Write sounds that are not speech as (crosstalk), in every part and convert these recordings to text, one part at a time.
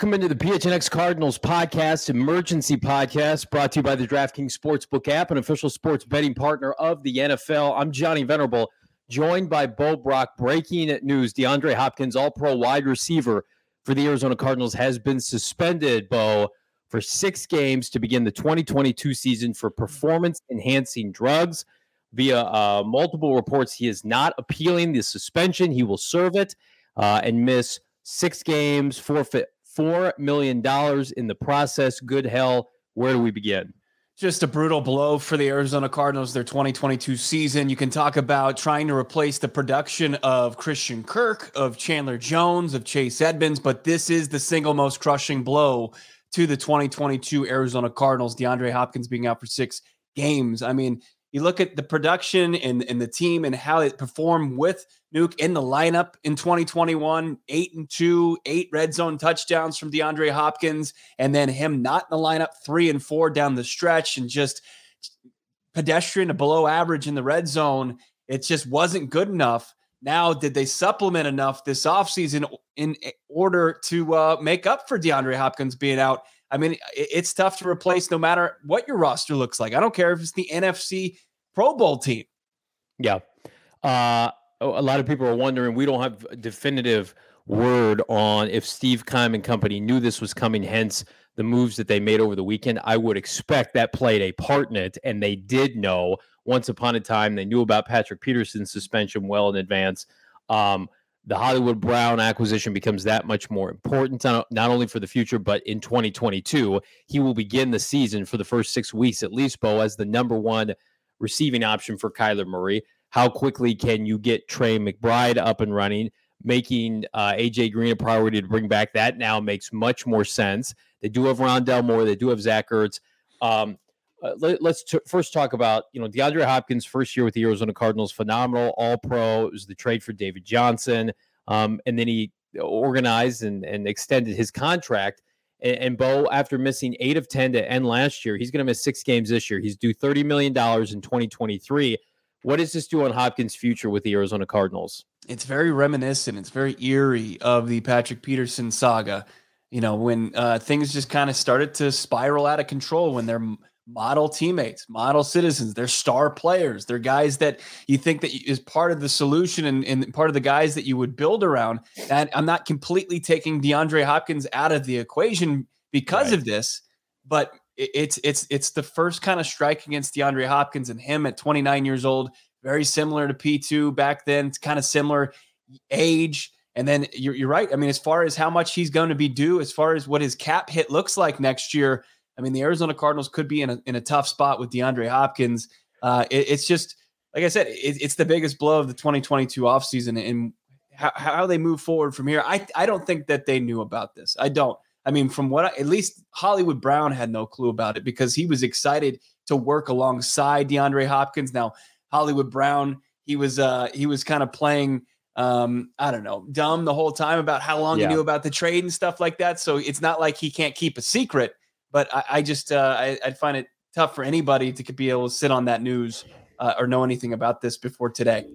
Welcome into the PHNX Cardinals podcast, emergency podcast brought to you by the DraftKings Sportsbook app, an official sports betting partner of the NFL. I'm Johnny Venerable, joined by Bo Brack. Breaking news DeAndre Hopkins, all pro wide receiver for the Arizona Cardinals, has been suspended, Bo, for six games to begin the 2022 season for performance enhancing drugs. Via uh, multiple reports, he is not appealing the suspension. He will serve it uh, and miss six games, forfeit $4 million in the process. Good hell. Where do we begin? Just a brutal blow for the Arizona Cardinals, their 2022 season. You can talk about trying to replace the production of Christian Kirk, of Chandler Jones, of Chase Edmonds, but this is the single most crushing blow to the 2022 Arizona Cardinals. DeAndre Hopkins being out for six games. I mean, you look at the production and, and the team and how it performed with Nuke in the lineup in 2021, eight and two, eight red zone touchdowns from DeAndre Hopkins, and then him not in the lineup, three and four down the stretch, and just pedestrian to below average in the red zone. It just wasn't good enough. Now, did they supplement enough this offseason in order to uh, make up for DeAndre Hopkins being out? I mean, it's tough to replace no matter what your roster looks like. I don't care if it's the NFC Pro Bowl team. Yeah. Uh, a lot of people are wondering, we don't have definitive word on if Steve Keim and company knew this was coming, hence the moves that they made over the weekend. I would expect that played a part in it, and they did know once upon a time. They knew about Patrick Peterson's suspension well in advance. Um, the Hollywood Brown acquisition becomes that much more important, not only for the future, but in 2022. He will begin the season for the first six weeks at least, Bo, as the number one receiving option for Kyler Murray. How quickly can you get Trey McBride up and running? Making uh, AJ Green a priority to bring back that now makes much more sense. They do have Rondale Moore, they do have Zach Ertz. Um, uh, let, us t- first talk about you know DeAndre Hopkins' first year with the Arizona Cardinals, phenomenal, All Pro. It was the trade for David Johnson, um, and then he organized and, and extended his contract. And, and Bo, after missing eight of ten to end last year, he's going to miss six games this year. He's due thirty million dollars in twenty twenty three. What does this do on Hopkins' future with the Arizona Cardinals? It's very reminiscent. It's very eerie of the Patrick Peterson saga. You know, when uh, things just kind of started to spiral out of control when they're model teammates, model citizens. They're star players. They're guys that you think that is part of the solution and, and part of the guys that you would build around. And I'm not completely taking DeAndre Hopkins out of the equation because right. of this, but it's it's it's the first kind of strike against DeAndre Hopkins and him at 29 years old. Very similar to P2 back then. It's kind of similar age. And then you're, you're right. I mean, as far as how much he's going to be due, as far as what his cap hit looks like next year, I mean, the Arizona Cardinals could be in a, in a tough spot with DeAndre Hopkins. Uh, it, it's just, like I said, it, it's the biggest blow of the 2022 offseason and how, how they move forward from here. I, I don't think that they knew about this. I don't. I mean, from what I, at least Hollywood Brown had no clue about it because he was excited to work alongside DeAndre Hopkins. Now, Hollywood Brown, he was uh he was kind of playing um, I don't know, dumb the whole time about how long yeah. he knew about the trade and stuff like that. So it's not like he can't keep a secret. But I, I just uh, I, would find it tough for anybody to be able to sit on that news uh, or know anything about this before today.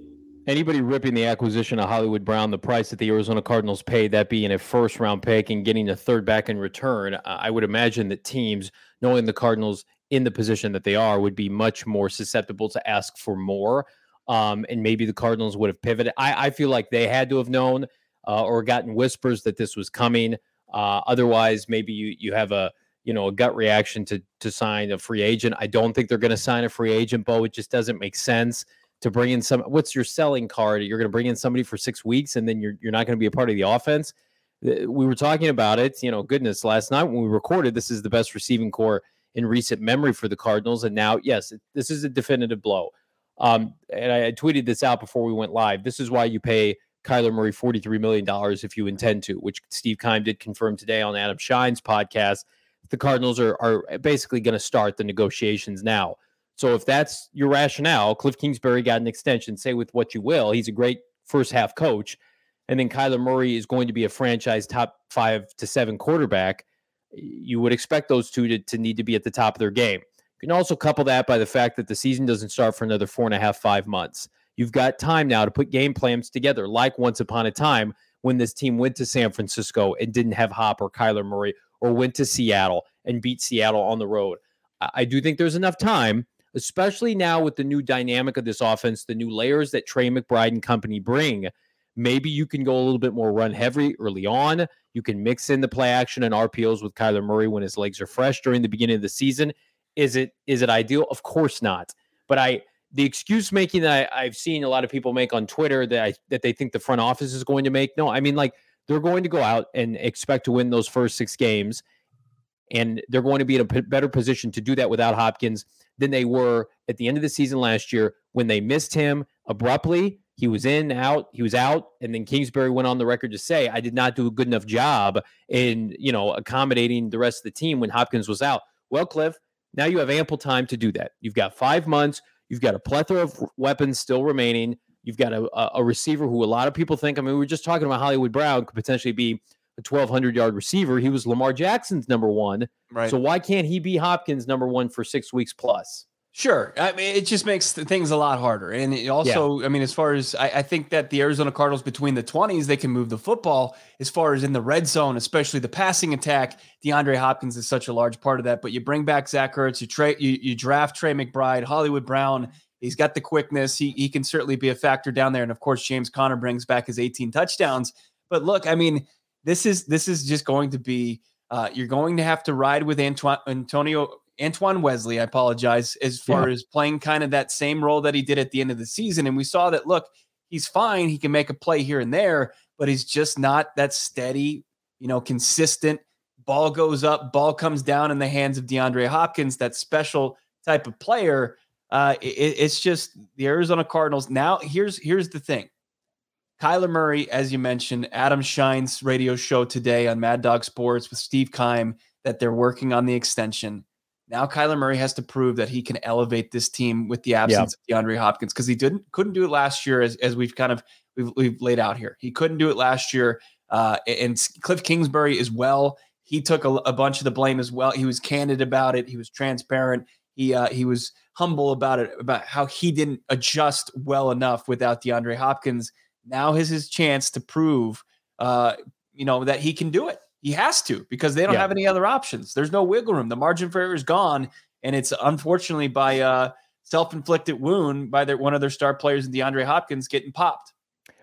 Anybody ripping the acquisition of Hollywood Brown, the price that the Arizona Cardinals paid, that being a first round pick and getting a third back in return, I would imagine that teams, knowing the Cardinals in the position that they are, would be much more susceptible to ask for more. Um, and maybe the Cardinals would have pivoted. I, I feel like they had to have known uh, or gotten whispers that this was coming. Uh, otherwise, maybe you you have a you know a gut reaction to to sign a free agent. I don't think they're going to sign a free agent, Bo. It just doesn't make sense to bring in some. What's your selling card? You're going to bring in somebody for six weeks, and then you're you're not going to be a part of the offense. We were talking about it. You know, goodness, last night when we recorded, this is the best receiving corps in recent memory for the Cardinals, and now, yes, this is a definitive blow. Um, and I, I tweeted this out before we went live. This is why you pay Kyler Murray $43 million if you intend to, which Steve Keim did confirm today on Adam Schein's podcast the Cardinals are are basically going to start the negotiations now. So if that's your rationale, Cliff Kingsbury got an extension. Say with what you will, he's a great first half coach, and then Kyler Murray is going to be a franchise top five to seven quarterback. You would expect those two to, to need to be at the top of their game. You can also couple that by the fact that the season doesn't start for another four and a half, five months. You've got time now to put game plans together, like once upon a time when this team went to San Francisco and didn't have Hop or Kyler Murray, or went to Seattle and beat Seattle on the road. I do think there's enough time, especially now with the new dynamic of this offense, the new layers that Trey McBride and company bring. Maybe you can go a little bit more run heavy early on. You can mix in the play action and RPOs with Kyler Murray when his legs are fresh during the beginning of the season. Is it is it ideal? Of course not. But I the excuse making that I, have seen a lot of people make on Twitter that I, that they think the front office is going to make. No, I mean like they're going to go out and expect to win those first six games, and they're going to be in a p- better position to do that without Hopkins than they were at the end of the season last year when they missed him abruptly. He was in, out, he was out, and then Kingsbury went on the record to say, "I did not do a good enough job in, you know, accommodating the rest of the team when Hopkins was out." Well, Cliff, now you have ample time to do that. You've got five months. You've got a plethora of weapons still remaining. You've got a, a receiver who a lot of people think. I mean, we were just talking about Hollywood Brown could potentially be a 1,200 yard receiver. He was Lamar Jackson's number one. Right. So why can't he be Hopkins' number one for six weeks plus? Sure. I mean, it just makes things a lot harder. And it also, yeah. I mean, as far as I, I, think that the Arizona Cardinals between the 20s, they can move the football. As far as in the red zone, especially the passing attack, DeAndre Hopkins is such a large part of that. But you bring back Zach Ertz, you, tra- you, you draft Trey McBride, Hollywood Brown. He's got the quickness. He, he can certainly be a factor down there. And of course, James Conner brings back his 18 touchdowns. But look, I mean, this is this is just going to be uh, you're going to have to ride with Antoine Antonio Antoine Wesley, I apologize, as far yeah. as playing kind of that same role that he did at the end of the season. And we saw that, look, he's fine. He can make a play here and there, but he's just not that steady, you know, consistent. Ball goes up, ball comes down in the hands of DeAndre Hopkins, that special type of player. Uh, it, it's just the Arizona Cardinals. Now, here's here's the thing. Kyler Murray, as you mentioned, Adam Schein's radio show today on Mad Dog Sports with Steve Keim that they're working on the extension. Now Kyler Murray has to prove that he can elevate this team with the absence yeah. of DeAndre Hopkins because he didn't couldn't do it last year as, as we've kind of we've, we've laid out here. He couldn't do it last year. Uh, and Cliff Kingsbury as well. He took a, a, bunch of the blame as well. He was candid about it. He was transparent. He uh, he was humble about it about how he didn't adjust well enough without DeAndre Hopkins. Now is his chance to prove, uh, you know, that he can do it. He has to because they don't yeah. have any other options. There's no wiggle room. The margin for error is gone, and it's unfortunately by uh, self-inflicted wound by their one of their star players in DeAndre Hopkins getting popped.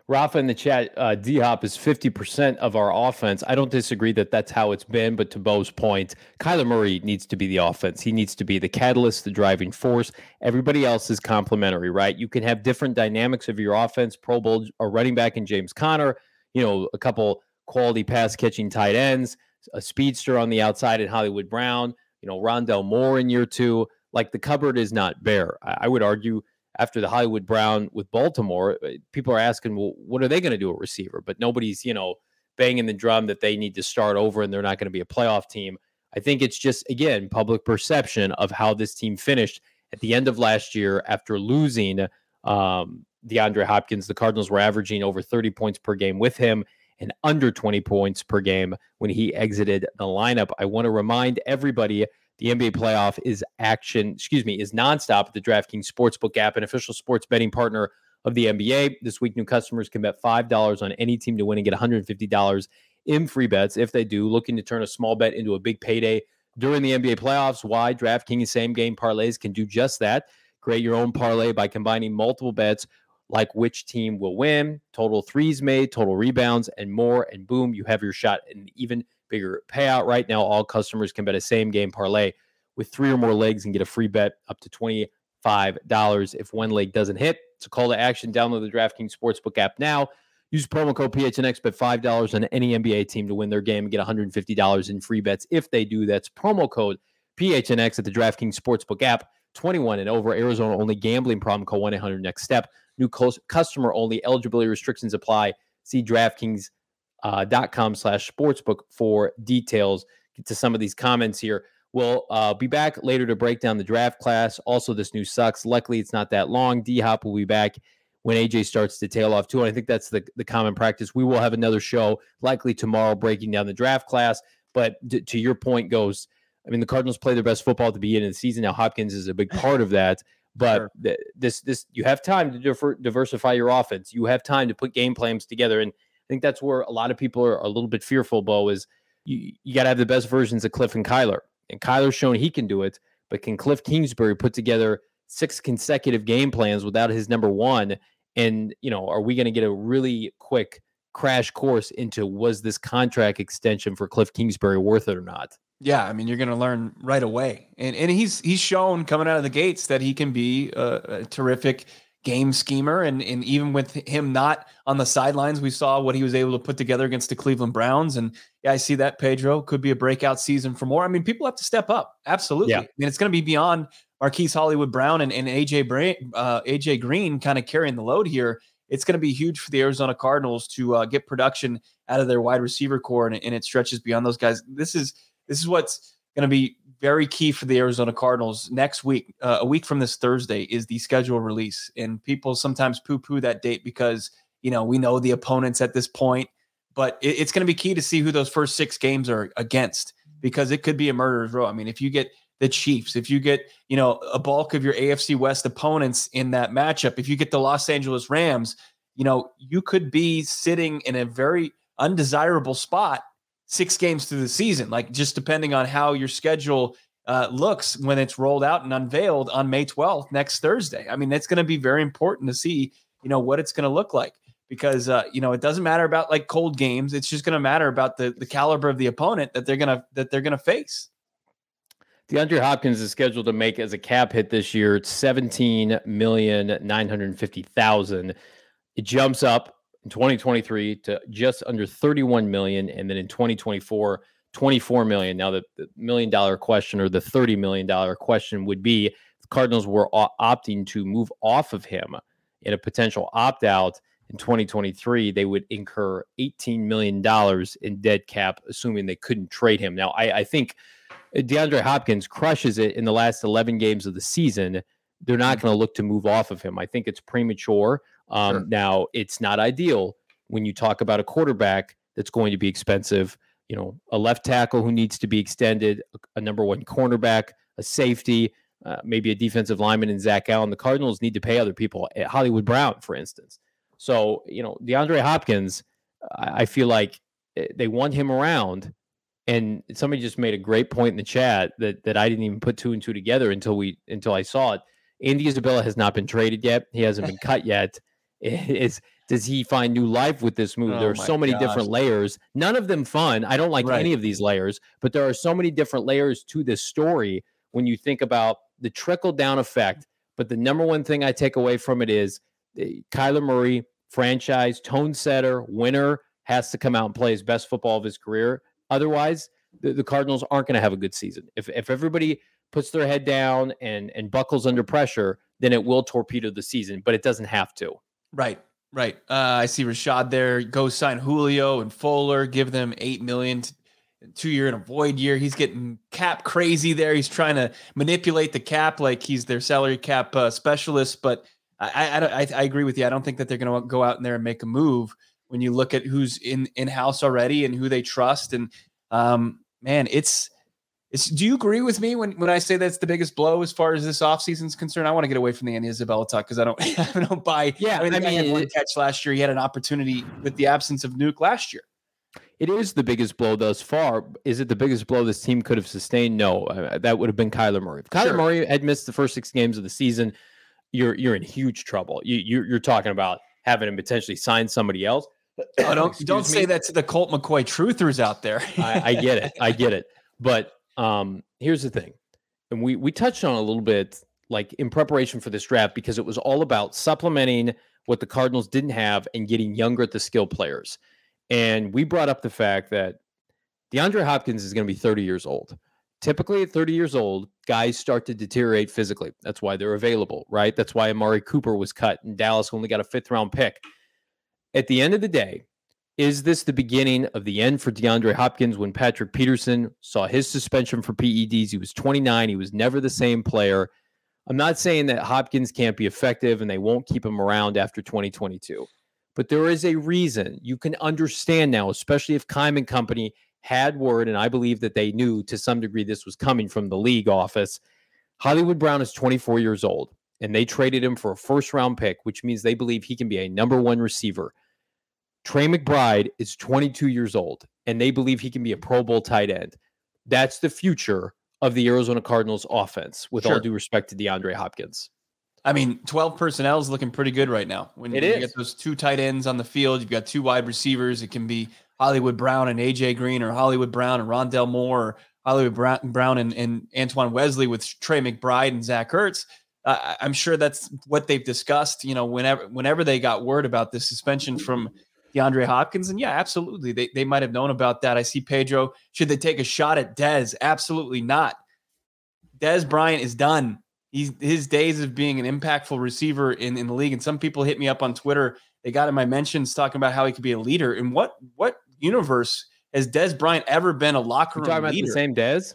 Rafa in the chat, uh, D Hop is 50% of our offense. I don't disagree that that's how it's been, but to Bo's point, Kyler Murray needs to be the offense. He needs to be the catalyst, the driving force. Everybody else is complementary, right? You can have different dynamics of your offense. Pro Bowl or running back in James Conner, you know, a couple quality pass catching tight ends, a speedster on the outside in Hollywood Brown, you know, Rondale Moore in year two. Like the cupboard is not bare. I, would argue after the Hollywood Brown with Baltimore, uh, people are asking, well, what are they going to do at receiver? But nobody's, you know, banging the drum that they need to start over and they're not going to be a playoff team. I think it's just, again, public perception of how this team finished at the end of last year after losing um, DeAndre Hopkins. The Cardinals were averaging over 30 points per game with him and under 20 points per game when he exited the lineup. I want to remind everybody the NBA playoff is action, excuse me, is nonstop at the DraftKings Sportsbook app, an official sports betting partner of the NBA. This week, new customers can bet $5 on any team to win and get $150 in free bets if they do. Looking to turn a small bet into a big payday during the NBA playoffs. Why? DraftKings same game parlays can do just that. Create your own parlay by combining multiple bets like which team will win, total threes made, total rebounds, and more. And boom, you have your shot at an even bigger payout. Right now, all customers can bet a same game parlay with three or more legs and get a free bet up to $25 if one leg doesn't hit. It's a call to action. Download the DraftKings Sportsbook app now. Use promo code PHNX, bet $5 on any NBA team to win their game and get $150 in free bets. If they do, that's promo code PHNX at the DraftKings Sportsbook app. 21 and over, Arizona only gambling problem. Call 1 800 next step. New customer only. Eligibility restrictions apply. See DraftKings.com uh, slash sportsbook for details. Get to some of these comments here. We'll uh, be back later to break down the draft class. Also, this news sucks. Luckily, it's not that long. D Hop will be back when AJ starts to tail off too. And I think that's the, the common practice. We will have another show likely tomorrow breaking down the draft class. But d- to your point goes, I mean, the Cardinals play their best football at the beginning of the season. Now Hopkins is a big part of that. But sure. th- this this you have time to diver- diversify your offense. You have time to put game plans together. And I think that's where a lot of people are, a little bit fearful, Bo, is you, you got to have the best versions of Cliff and Kyler. And Kyler's shown he can do it, but can Cliff Kingsbury put together six consecutive game plans without his number one? And, you know, are we going to get a really quick crash course into was this contract extension for Cliff Kingsbury worth it or not? Yeah, I mean, you're going to learn right away, and and he's he's shown coming out of the gates that he can be a, a terrific game schemer, and and even with him not on the sidelines, we saw what he was able to put together against the Cleveland Browns, and yeah, I see that Pedro could be a breakout season for more. I mean, people have to step up, absolutely. Yeah. I mean, it's going to be beyond Marquise Hollywood Brown and, and AJ Bra- uh, AJ Green kind of carrying the load here. It's going to be huge for the Arizona Cardinals to uh, get production out of their wide receiver corps, and, and it stretches beyond those guys. This is this is what's going to be very key for the Arizona Cardinals next week. Uh, a week from this Thursday is the schedule release, and people sometimes poo-poo that date because you know we know the opponents at this point, but it, it's going to be key to see who those first six games are against because it could be a murderer's row. I mean, if you get the Chiefs, if you get you know a bulk of your AFC West opponents in that matchup, if you get the Los Angeles Rams, you know you could be sitting in a very undesirable spot six games through the season, like just depending on how your schedule uh, looks when it's rolled out and unveiled on May 12th next Thursday. I mean, it's going to be very important to see, you know, what it's going to look like because uh, you know it doesn't matter about like cold games. It's just going to matter about the the caliber of the opponent that they're gonna that they're gonna face. DeAndre Hopkins is scheduled to make as a cap hit this year. Seventeen million nine hundred fifty thousand. It jumps up in 2023 to just under 31 million and then in 2024 24 million. Now the, the million dollar question or the 30 million dollar question would be the cardinals were opting to move off of him in a potential opt out in 2023 they would incur 18 million dollars in dead cap assuming they couldn't trade him. Now I, I think deandre hopkins crushes it in the last 11 games of the season. They're not mm-hmm. going to look to move off of him. I think it's premature um, sure. Now, it's not ideal when you talk about a quarterback that's going to be expensive. You know, a left tackle who needs to be extended, a number one cornerback, a safety, uh, maybe a defensive lineman in Zach Allen. The Cardinals need to pay other people, eh, Hollywood Brown, for instance. So, you know, DeAndre Hopkins, I, I feel like eh, they want him around. And somebody just made a great point in the chat that that I didn't even put two and two together until we until I saw it. Andy Isabella has not been traded yet. He hasn't been (laughs) cut yet (laughs) is does he find new life with this move? Oh there are so many gosh. different layers, none of them fun. I don't like right. any of these layers, but there are so many different layers to this story when you think about the trickle down effect. But the number one thing I take away from it is eh, Kyler Murray, franchise tone setter, winner, has to come out and play his best football of his career. Otherwise, the, the Cardinals aren't going to have a good season. If if everybody puts their head down and and buckles under pressure, then it will torpedo the season, but it doesn't have to. Right. Right. Uh, I see Rashad there. Go sign Julio and Fuller. Give them eight million, two year and a void year. He's getting cap crazy there. He's trying to manipulate the cap like he's their salary cap uh, specialist. But I, I, I, I agree with you. I don't think that they're going to go out in there and make a move when you look at who's in in house already and who they trust. And um, man, it's is, do you agree with me when, when I say that's the biggest blow as far as this offseason is concerned? I want to get away from the Andy Isabella talk because I don't (laughs) I don't buy. Yeah, I mean, I mean had one catch last year. He had an opportunity with the absence of Nuke last year. It is the biggest blow thus far. Is it the biggest blow this team could have sustained? No, uh, that would have been Kyler Murray. If Kyler sure. Murray had missed the first six games of the season, you're you're in huge trouble. You you're, you're talking about having to potentially sign somebody else. Oh, don't don't me. say that to the Colt McCoy truthers out there. I, I get it. I get it. But um, here's the thing, and we we touched on a little bit like in preparation for this draft because it was all about supplementing what the Cardinals didn't have and getting younger at the skill players. And we brought up the fact that DeAndre Hopkins is going to be 30 years old. Typically, at 30 years old, guys start to deteriorate physically. That's why they're available, right? That's why Amari Cooper was cut and Dallas only got a fifth round pick. At the end of the day, is this the beginning of the end for DeAndre Hopkins when Patrick Peterson saw his suspension for PEDs? He was 29. He was never the same player. I'm not saying that Hopkins can't be effective and they won't keep him around after 2022, but there is a reason you can understand now, especially if Keim and company had word, and I believe that they knew to some degree this was coming from the league office. Hollywood Brown is 24 years old, and they traded him for a first round pick, which means they believe he can be a number one receiver Trey McBride is 22 years old, and they believe he can be a Pro Bowl tight end. That's the future of the Arizona Cardinals offense, with Sure. all due respect to DeAndre Hopkins. I mean, 12 personnel is looking pretty good right now. When, It you is. get those two tight ends on the field, you've got two wide receivers. It can be Hollywood Brown and AJ Green, or Hollywood Brown and Rondale Moore, or Hollywood Brown, Brown and, and Antoine Wesley with Trey McBride and Zach Ertz. Uh, I- I'm sure that's what they've discussed. You know, whenever whenever they got word about the suspension from DeAndre Hopkins, and yeah, absolutely, they they might have known about that. I see Pedro. Should they take a shot at Dez? Absolutely not. Dez Bryant is done. He's his days of being an impactful receiver in, in the league. And some people hit me up on Twitter. They got in my mentions talking about how he could be a leader. In what what universe has Dez Bryant ever been a locker room You room talking about the same Dez?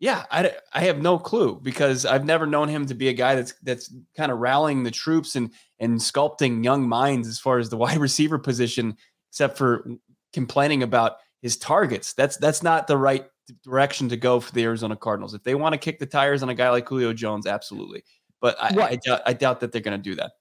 Yeah, I, I have no clue because I've never known him to be a guy that's that's kind of rallying the troops and and sculpting young minds as far as the (laughs) wide receiver position, except for complaining about his targets. That's that's not the right direction to go for the Arizona Cardinals. If they want to kick the tires on a guy like Julio Jones, absolutely. But I, What- I, doubt, I doubt that they're going to do that.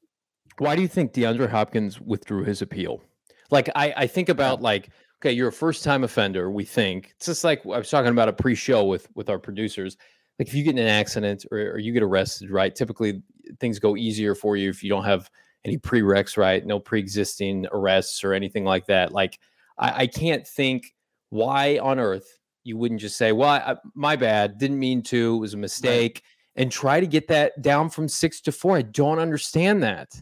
Why do you think DeAndre Hopkins withdrew his appeal? Like, I, I think about like, okay, you're a first time offender. We think it's just like I was talking about a pre show with with our producers. Like, if you get in an accident or, or you get arrested, right? Typically, things go easier for you if you don't have any prereqs, right? No pre existing arrests or anything like that. Like, I, I can't think why on earth you wouldn't just say, well, I, my bad, didn't mean to, it was a mistake, and try to get that down from six to four. I don't understand that.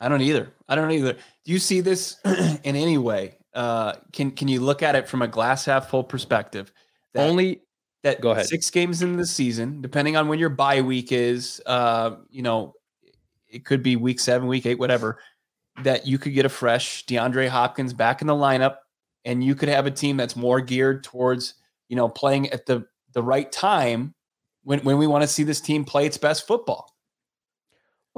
I don't either. I don't either. Do you see this (clears throat) in any way? Uh, can can you look at it from a glass half full perspective? That- Only that Go ahead. six games in the season, depending on when your bye week is, uh, you know, it could be week seven, week eight, whatever, that you could get a fresh DeAndre Hopkins back in the lineup and you could have a team that's more geared towards, you know, playing at the the right time when, when we want to see this team play its best football.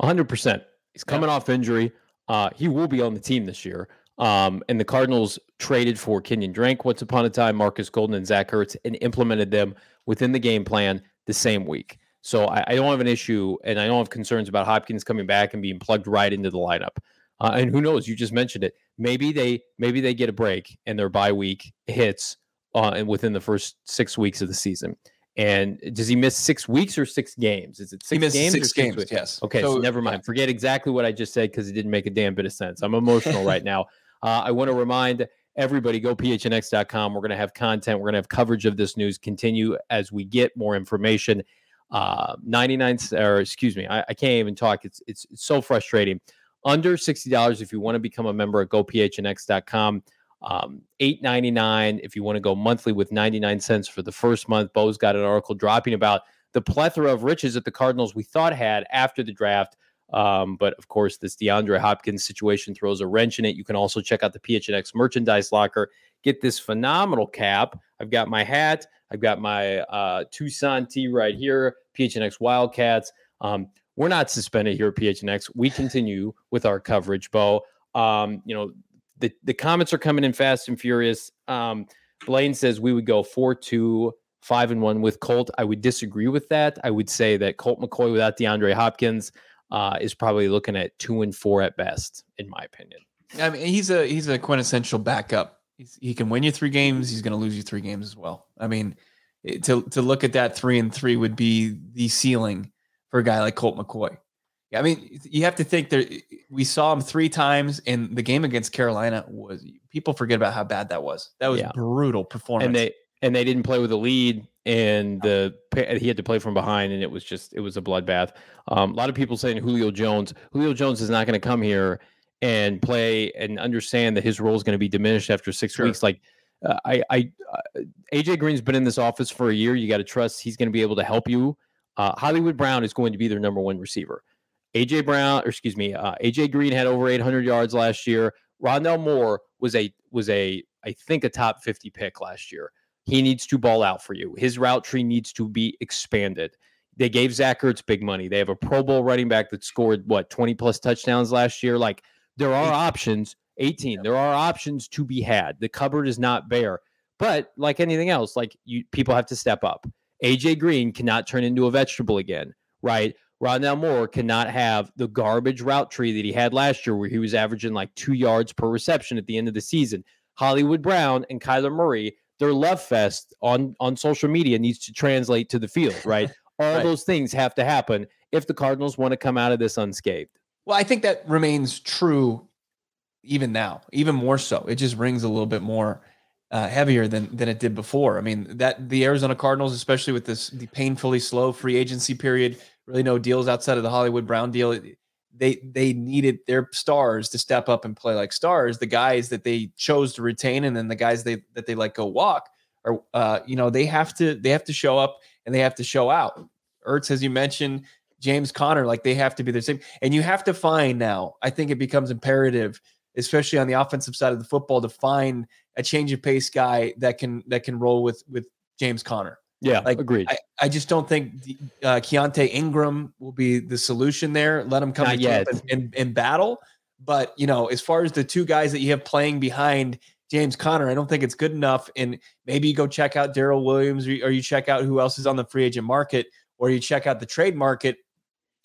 100%. He's coming off injury. Uh, he will be on the team this year. Um, and the Cardinals traded for Kenyan Drake once upon a time, Markus Golden and Zach Ertz, and implemented them within the game plan the same week. So I, I don't have an issue, and I don't have concerns about Hopkins coming back and being plugged right into the lineup. Uh, and who knows? You just mentioned it. Maybe they maybe they get a break and their bye week hits uh, and within the first six weeks of the season. And does he miss six weeks or six games? Is it six games? six or games. weeks? yes. Okay, so, never mind. Forget exactly what I just said because it didn't make a damn bit of sense. I'm emotional (laughs) right now. Uh, I want to remind everybody go phnx.com. We're going to have content. We're going to have coverage of this news continue as we get more information. Uh, 99 or excuse me, I, I can't even talk. It's, it's it's so frustrating. Under $60 if you want to become a member at gophnx.com. Um, eight ninety nine if you want to go monthly with 99 cents for the first month. Bo's got an article dropping about the plethora of riches that the Cardinals we thought had after the draft. Um, but of course, this DeAndre Hopkins situation throws a wrench in it. You can also check out the PHNX merchandise locker. Get this phenomenal cap. I've got my hat. I've got my uh, Tucson tee right here. PHNX Wildcats. Um, we're not suspended here at PHNX. We continue with our coverage, Bo. Um, you know, the, the comments are coming in fast and furious. Um, Blaine says we would go 4 2, 5 and 1 with Colt. I would disagree with that. I would say that Colt McCoy without DeAndre Hopkins uh, is probably looking at 2 and 4 at best, in my opinion. I mean, he's a he's a quintessential backup. He's, he can win you three games. He's going to lose you three games as well. I mean, it- to to look at that three and three would be the ceiling for a guy like Colt McCoy. Yeah, I mean, you have to think there. We saw him three times, and the game against Carolina was. People forget about how bad that was. That was Yeah. brutal performance. And they and they didn't play with a lead, and the he had to play from behind, and it was just it was a bloodbath. Um, a lot of people saying Julio Jones. Julio Jones is not going to come here and play and understand that his role is going to be diminished after six Sure. weeks. Like uh, I, I, uh, AJ Green's been in this office for a year. You got to trust he's going to be able to help you. Uh, Hollywood Brown is going to be their number one receiver. AJ Brown, or excuse me, uh, AJ Green had over 800 yards last year. Rondale Moore was a was a I think a top 50 pick last year. He needs to ball out for you. His route tree needs to be expanded. They gave Zach Ertz big money. They have a Pro Bowl running back that scored what 20 plus touchdowns last year. Like there are 18. options. 18. There are options to be had. The cupboard is not bare. But like anything else, like you people have to step up. AJ Green cannot turn into a vegetable again, right? Rondale Moore cannot have the garbage route tree that he had last year, where he was averaging like two yards per reception at the end of the season. Hollywood Brown and Kyler Murray, their love fest on on social media needs to translate to the field, (laughs) right? All Right. those things have to happen if the Cardinals want to come out of this unscathed. Well, I think that remains true even now, even more so. It just rings a little bit more uh, heavier than than it did before. I mean, that the Arizona Cardinals, especially with this the painfully slow free agency period, really no deals outside of the Hollywood Brown deal. it- They they needed their stars to step up and play like stars. The guys that they chose to retain, and then the guys they that they let go walk, or uh, you know, they have to they have to show up and they have to show out. Ertz, as you mentioned, James Conner, like they have to be the same. And you have to find now, I think it becomes imperative, especially on the offensive side of the football, to find a change of pace guy that can that can roll with with James Conner. Yeah, Like, agreed. I, I just don't think the, uh, Keaontay Ingram will be the solution there. Let him come Not to camp and, and, and battle. But you know, as far as the two guys that you have playing behind James Conner, I don't think it's good enough. And maybe you go check out Darrel Williams, or you, or you check out who else is on the free agent market, or you check out the trade market.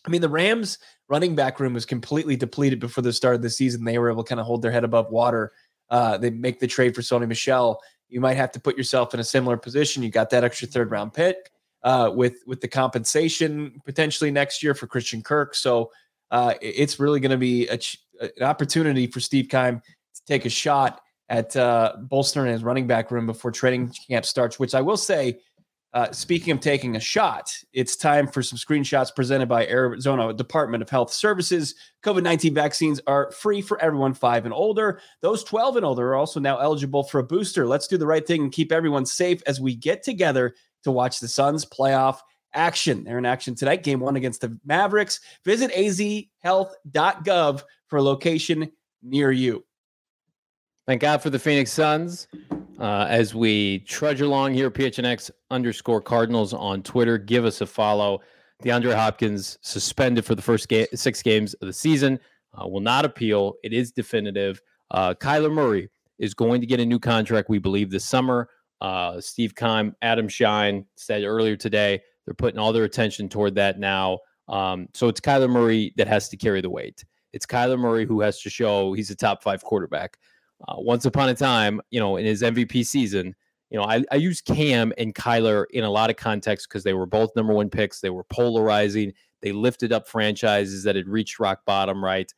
I mean, the Rams running back room was completely depleted before the start of the season. They were able to kind of hold their head above water. Uh, they make the trade for Sony Michel. You might have to put yourself in a similar position. You got that extra third round pick uh, with with the compensation potentially next year for Christian Kirk. So uh, it's really going to be a, an opportunity for Steve Keim to take a shot at uh, bolstering his running back room before training camp starts. Which I will say, uh, speaking of taking a shot, it's time for some screenshots presented by Arizona Department of Health Services. COVID 19 vaccines are free for everyone five and older. Those 12 and older are also now eligible for a booster. Let's do the right thing and keep everyone safe as we get together to watch the Suns playoff action. They're in action tonight, game one against the Mavericks. Visit azhealth.gov for a location near you. Thank God for the Phoenix Suns. Uh, as we trudge along here, PHNX underscore Cardinals on Twitter. Give us a follow. DeAndre Hopkins suspended for the first ga- six games of the season. Uh, will not appeal. It is definitive. Uh, Kyler Murray is going to get a new contract, we believe, this summer. Uh, Steve Keim, Adam Schein said earlier today they're putting all their attention toward that now. Um, so it's Kyler Murray that has to carry the weight. It's Kyler Murray who has to show he's a top five quarterback. Uh, once upon a time, you know, in his MVP season, you know, I, I use Cam and Kyler in a lot of contexts because they were both number one picks. They were polarizing. They lifted up franchises that had reached rock bottom, right?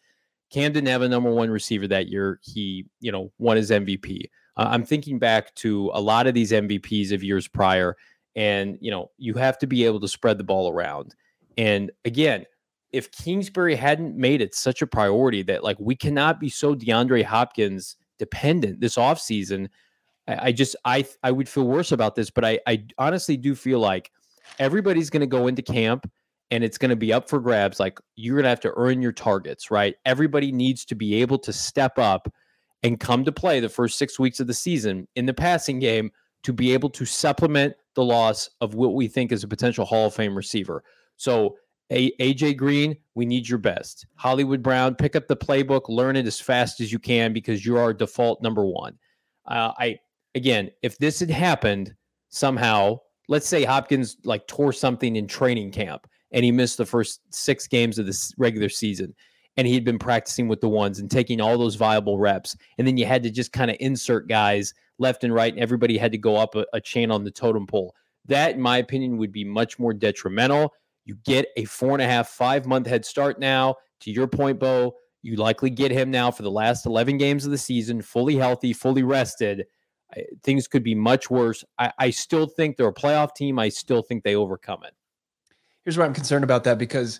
Cam didn't have a number one receiver that year. He, you know, won his MVP. Uh, I'm thinking back to a lot of these MVPs of years prior, and, you know, you have to be able to spread the ball around. And again, if Kingsbury hadn't made it such a priority that, like, we cannot be so DeAndre Hopkins dependent this offseason, I, I just I I would feel worse about this, but I I honestly do feel like everybody's going to go into camp and it's going to be up for grabs. Like you're going to have to earn your targets, right? Everybody needs to be able to step up and come to play the first six weeks of the season in the passing game to be able to supplement the loss of what we think is a potential Hall of Fame receiver. So a- AJ Green, we need your best. Hollywood Brown, pick up the playbook, learn it as fast as you can because you're our default number one. Uh, I again, if this had happened somehow, let's say Hopkins like tore something in training camp and he missed the first six games of the regular season, and he had been practicing with the ones and taking all those viable reps, and then you had to just kind of insert guys left and right, and everybody had to go up a, a chain on the totem pole. That, in my opinion, would be much more detrimental. You get a four and a half, five month head start now. To your point, Bo, you likely get him now for the last 11 games of the season, fully healthy, fully rested. I- Things could be much worse. I, I still think they're a playoff team. I still think they overcome it. Here's why I'm concerned about that because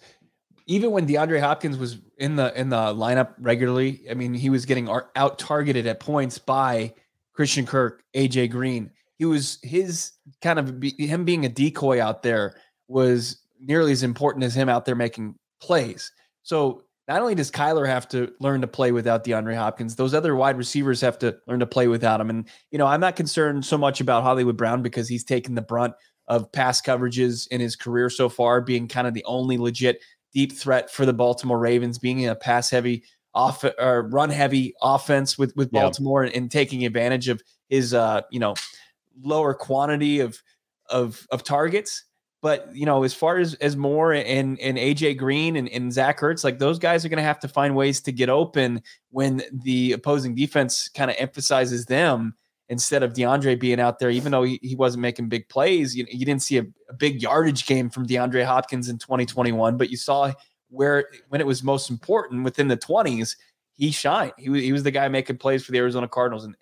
even when DeAndre Hopkins was in the in the lineup regularly, I mean, he was getting out targeted at points by Christian Kirk, AJ Green. He was his kind of be, him being a decoy out there was nearly as important as him out there making plays. So not only does Kyler have to learn to play without DeAndre Hopkins, those other wide receivers have to learn to play without him. And you know, I'm not concerned so much about Hollywood Brown because he's taken the brunt of pass coverages in his career so far, being kind of the only legit deep threat for the Baltimore Ravens, being in a pass heavy off or run heavy offense with with Yeah. Baltimore and, and taking advantage of his uh, you know, lower quantity of of of targets. But you know, as far as as Moore and and AJ Green and, and Zach Ertz, like those guys are going to have to find ways to get open when the opposing defense kind of emphasizes them instead of DeAndre being out there. Even though he, he wasn't making big plays, you, you didn't see a, a big yardage game from DeAndre Hopkins in 2021, but you saw where when it was most important within the 20s, he shined. He was, he was the guy making plays for the Arizona Cardinals, and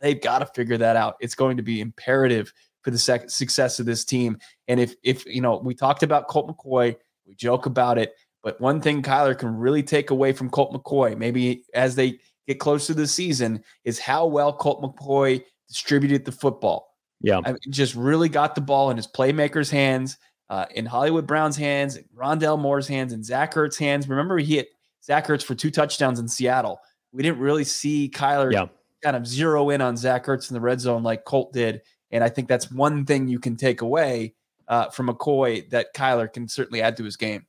they've got to figure that out. It's going to be imperative for the sec- success of this team. And if if you know, we talked about Colt McCoy, we joke about it, but one thing Kyler can really take away from Colt McCoy, maybe as they get closer to the season, is how well Colt McCoy distributed the football. Yeah, I mean, just really got the ball in his playmakers' hands, uh, in Hollywood Brown's hands, Rondale Moore's hands, and Zach Ertz's hands. Remember, he hit Zach Ertz for two touchdowns in Seattle. We didn't really see Kyler yeah. kind of zero in on Zach Ertz in the red zone like Colt did and I think that's one thing you can take away uh, from McCoy that Kyler can certainly add to his game.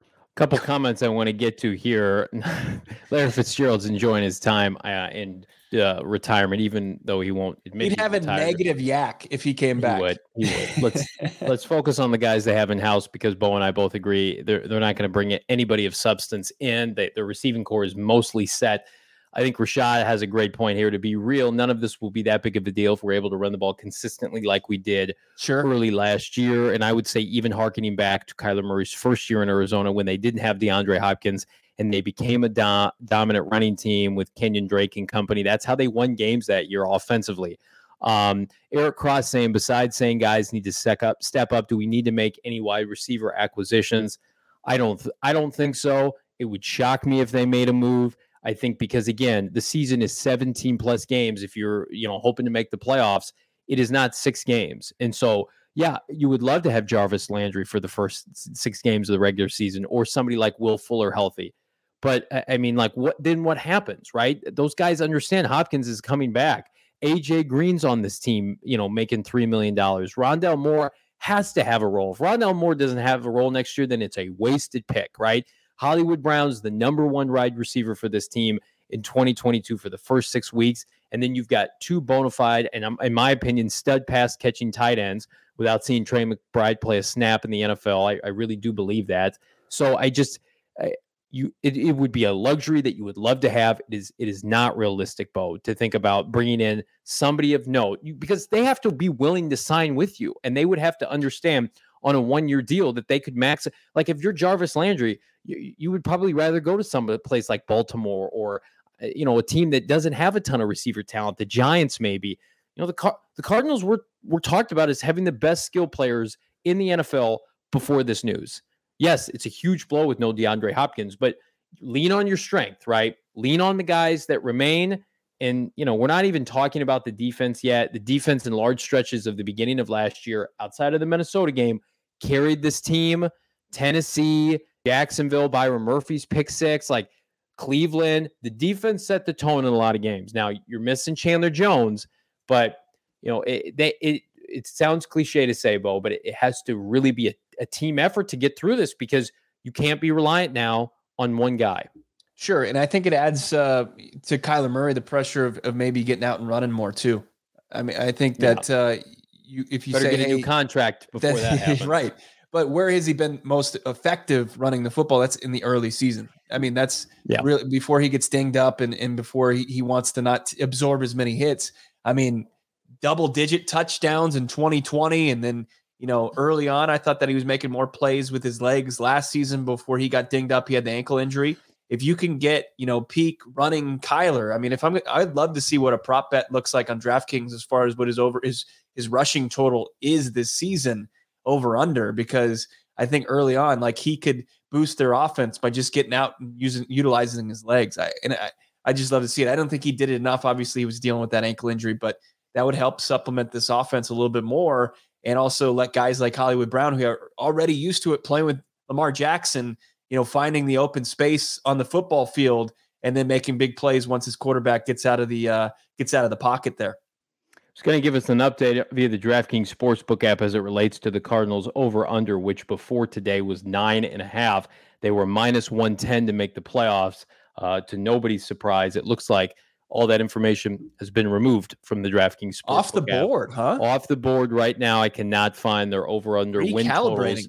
A couple comments I want to get to here. (laughs) Larry Fitzgerald's enjoying his time uh, in uh, retirement, even though he won't admit he'd have a negative YAC if he came back. He would. He would. Let's (laughs) let's focus on the guys they have in house because Bo and I both agree they're they're not going to bring anybody of substance in. They, the receiving corps is mostly set. I think Rashad has a great point here. To be real, none of this will be that big of a deal if we're able to run the ball consistently like we did sure. early last year. And I would say, even harkening back to Kyler Murray's first year in Arizona when they didn't have DeAndre Hopkins and they became a do- dominant running team with Kenyan Drake and company. That's how they won games that year offensively. Um, Eric Cross saying, besides saying guys need to step up, step up, do we need to make any wide receiver acquisitions? I don't. Th- I don't think so. It would shock me if they made a move. I think because again, the season is 17 plus games. If you're, you know, hoping to make the playoffs, it is not six games. And so, yeah, you would love to have Jarvis Landry for the first six games of the regular season or somebody like Will Fuller healthy. But I mean, like, what then what happens, right? Those guys understand Hopkins is coming back. AJ Green's on this team, you know, making $3 million. Rondale Moore has to have a role. If Rondale Moore doesn't have a role next year, then it's a wasted pick, right? Hollywood Brown's the number one wide receiver for this team in 2022 for the first six weeks. And then you've got two bona fide and, in my opinion, stud pass catching tight ends without seeing Trey McBride play a snap in the NFL. I, I really do believe that. So I just, I, you, it, it would be a luxury that you would love to have. It is, it is not realistic, Bo, to think about bringing in somebody of note you, because they have to be willing to sign with you, and they would have to understand on a one year deal that they could max. Like if you're Jarvis Landry, you, you would probably rather go to some place like Baltimore or uh, you know a team that doesn't have a ton of receiver talent. The Giants maybe. You know the Car- the Cardinals were were talked about as having the best skill players in the NFL before this news. Yes, it's a huge blow with no DeAndre Hopkins, but lean on your strength, right? Lean on the guys that remain. And, you know, we're not even talking about the defense yet. The defense in large stretches of the beginning of last year, outside of the Minnesota game, carried this team. Tennessee, Jacksonville, Byron Murphy's pick six, like Cleveland, the defense set the tone in a lot of games. Now you're missing Chandler Jones, but you know it they, it it sounds cliche to say, Bo, but it, it has to really be a, a team effort to get through this because you can't be reliant now on one guy. Sure, and I think it adds uh, to Kyler Murray the pressure of, of maybe getting out and running more too. I mean, I think that yeah. uh, you if you Better say get a hey, new contract before that, that (laughs) happens. right? But where has he been most effective running the football? That's in the early season. I mean, that's yeah. really before he gets dinged up and, and before he, he wants to not absorb as many hits. I mean, double digit touchdowns in 2020. And then, you know, early on, I thought that he was making more plays with his legs last season before he got dinged up. He had the ankle injury. If you can get, you know, peak running Kyler, I mean, if I'm, I'd love to see what a prop bet looks like on DraftKings as far as what his over his his rushing total is this season over under because I think early on, like he could boost their offense by just getting out and using utilizing his legs. I and I, I just love to see it. I don't think he did it enough. Obviously, he was dealing with that ankle injury, but that would help supplement this offense a little bit more and also let guys like Hollywood Brown, who are already used to it playing with Lamar Jackson, you know, finding the open space on the football field and then making big plays once his quarterback gets out of the uh, gets out of the pocket there. It's going to give us an update via the DraftKings Sportsbook app as it relates to the Cardinals over under, which before today was nine and a half. They were minus 110 to make the playoffs. Uh, to nobody's surprise, it looks like all that information has been removed from the DraftKings Sportsbook Off the app. board, huh? Off the board right now. I cannot find their over under win totals.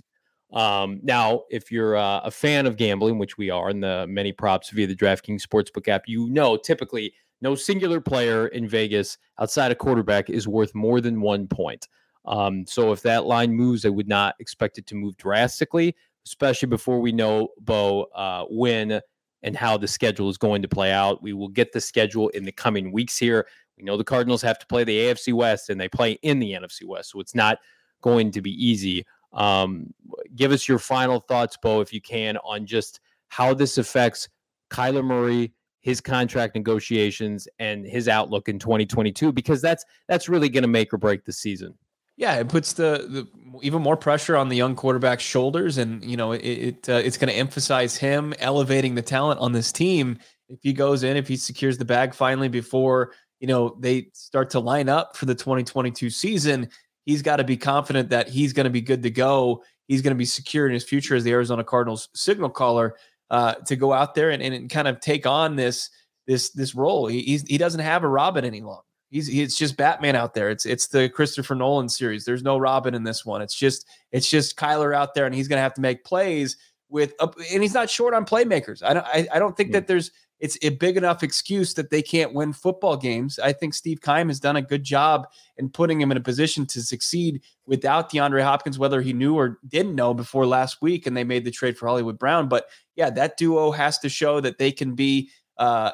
Um, now, if you're uh, a fan of gambling, which we are, and the many props via the DraftKings Sportsbook app, you know typically no singular player in Vegas outside a quarterback is worth more than one point. Um, so if that line moves, I would not expect it to move drastically, especially before we know, Bo, uh, when and how the schedule is going to play out. We will get the schedule in the coming weeks here. We know the Cardinals have to play the AFC West and they play in the NFC West, so it's not going to be easy. Um, give us your final thoughts, Bo, if you can, on just how this affects Kyler Murray, his contract negotiations, and his outlook in 2022, because that's that's really going to make or break the season. Yeah, it puts the, the even more pressure on the young quarterback's shoulders, and you know it, it uh, it's going to emphasize him elevating the talent on this team. If he goes in, if he secures the bag finally before you know they start to line up for the 2022 season, he's got to be confident that he's going to be good to go. He's going to be secure in his future as the Arizona Cardinals signal caller uh, to go out there and, and kind of take on this this this role. He he's, he doesn't have a Robin any longer. He's it's just Batman out there. It's it's the Christopher Nolan series. There's no Robin in this one. It's just it's just Kyler out there, and he's going to have to make plays with a, and he's not short on playmakers. I don't I, I don't think Yeah. that there's it's a big enough excuse that they can't win football games. I think Steve Keim has done a good job in putting him in a position to succeed without DeAndre Hopkins, whether he knew or didn't know before last week, and they made the trade for Hollywood Brown. But yeah, that duo has to show that they can be uh,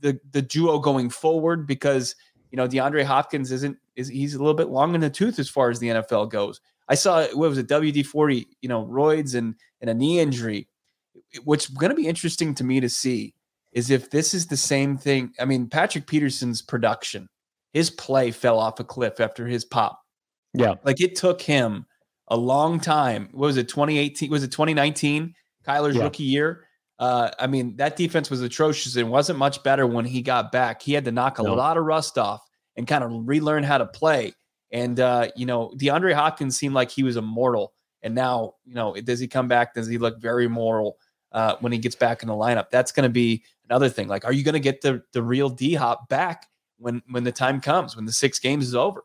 the the duo going forward because you know DeAndre Hopkins isn't is he's a little bit long in the tooth as far as the NFL goes. I saw what was it WD forty you know roids and and a knee injury. What's going to be interesting to me to see is if this is the same thing. I mean, Patrick Peterson's production, his play fell off a cliff after his pop. Yeah. Like it took him a long time. What was it, 2018? Was it 2019? Kyler's Yeah. rookie year. Uh, I mean, that defense was atrocious and wasn't much better when he got back. He had to knock a No. lot of rust off and kind of relearn how to play. And uh, you know, DeAndre Hopkins seemed like he was immortal. And now, you know, does he come back? Does he look very moral uh, when he gets back in the lineup? That's going to be another thing. Like, are you going to get the the real D Hop back when when the time comes when the six games is over?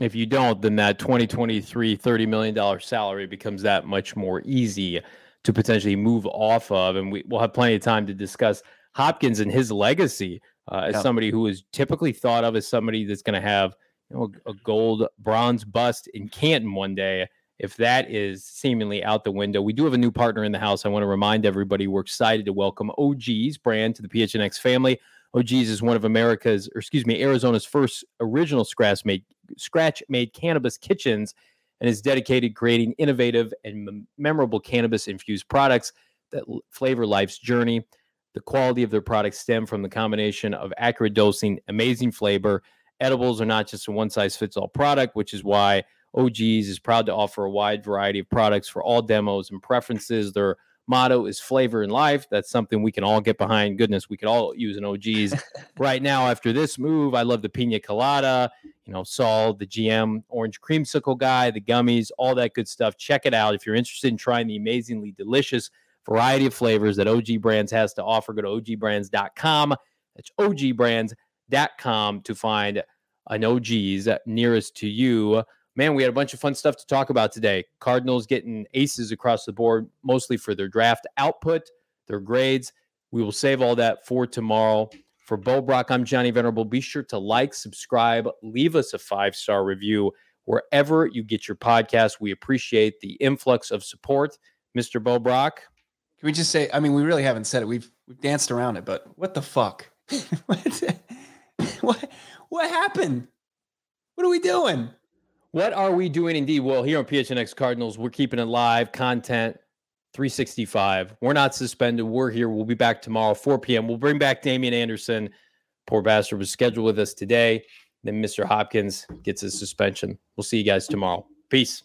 If you don't, then that 2023 $30 million salary becomes that much more easy to potentially move off of. And we, we'll have plenty of time to discuss Hopkins and his legacy uh, as Yeah. somebody who is typically thought of as somebody that's going to have you know, a, a gold bronze bust in Canton one day. If that is seemingly out the window, we do have a new partner in the house. I want to remind everybody we're excited to welcome OG's brand to the PHNX family. OG's is one of America's, or excuse me, Arizona's first original scratch made scratch made cannabis kitchens and is dedicated creating innovative and mem- memorable cannabis infused products that l- flavor life's journey. The quality of their products stem from the combination of accurate dosing, amazing flavor. Edibles are not just a one size fits all product, which is why OG's is proud to offer a wide variety of products for all demos and preferences. Their motto is flavor in life. That's something we can all get behind. Goodness, we could all use an OG's (laughs) right now after this move. I love the pina colada, you know, Saul, the GM orange creamsicle guy, the gummies, all that good stuff. Check it out if you're interested in trying the amazingly delicious variety of flavors that OG Brands has to offer. Go to ogbrands.com. That's ogbrands.com to find an OG's nearest to you. Man, we had a bunch of fun stuff to talk about today. Cardinals getting aces across the board, mostly for their draft output, their grades. We will save all that for tomorrow. For Bo Brack, I'm Johnny Venerable. Be sure to like, subscribe, leave us a five star review wherever you get your podcast. We appreciate the influx of support. Mr. Bo Brack, Can we just say? I mean, we really haven't said it. We've we've danced around it, but what the fuck? (laughs) what, (laughs) what what happened? What are we doing? What are we doing indeed? Well, here on PHNX Cardinals, we're keeping it live content 365. We're not suspended. We're here. We'll be back tomorrow, 4 p.m. We'll bring back Damien Anderson. Poor bastard was scheduled with us today. Then Mr. Hopkins gets his suspension. We'll see you guys tomorrow. Peace.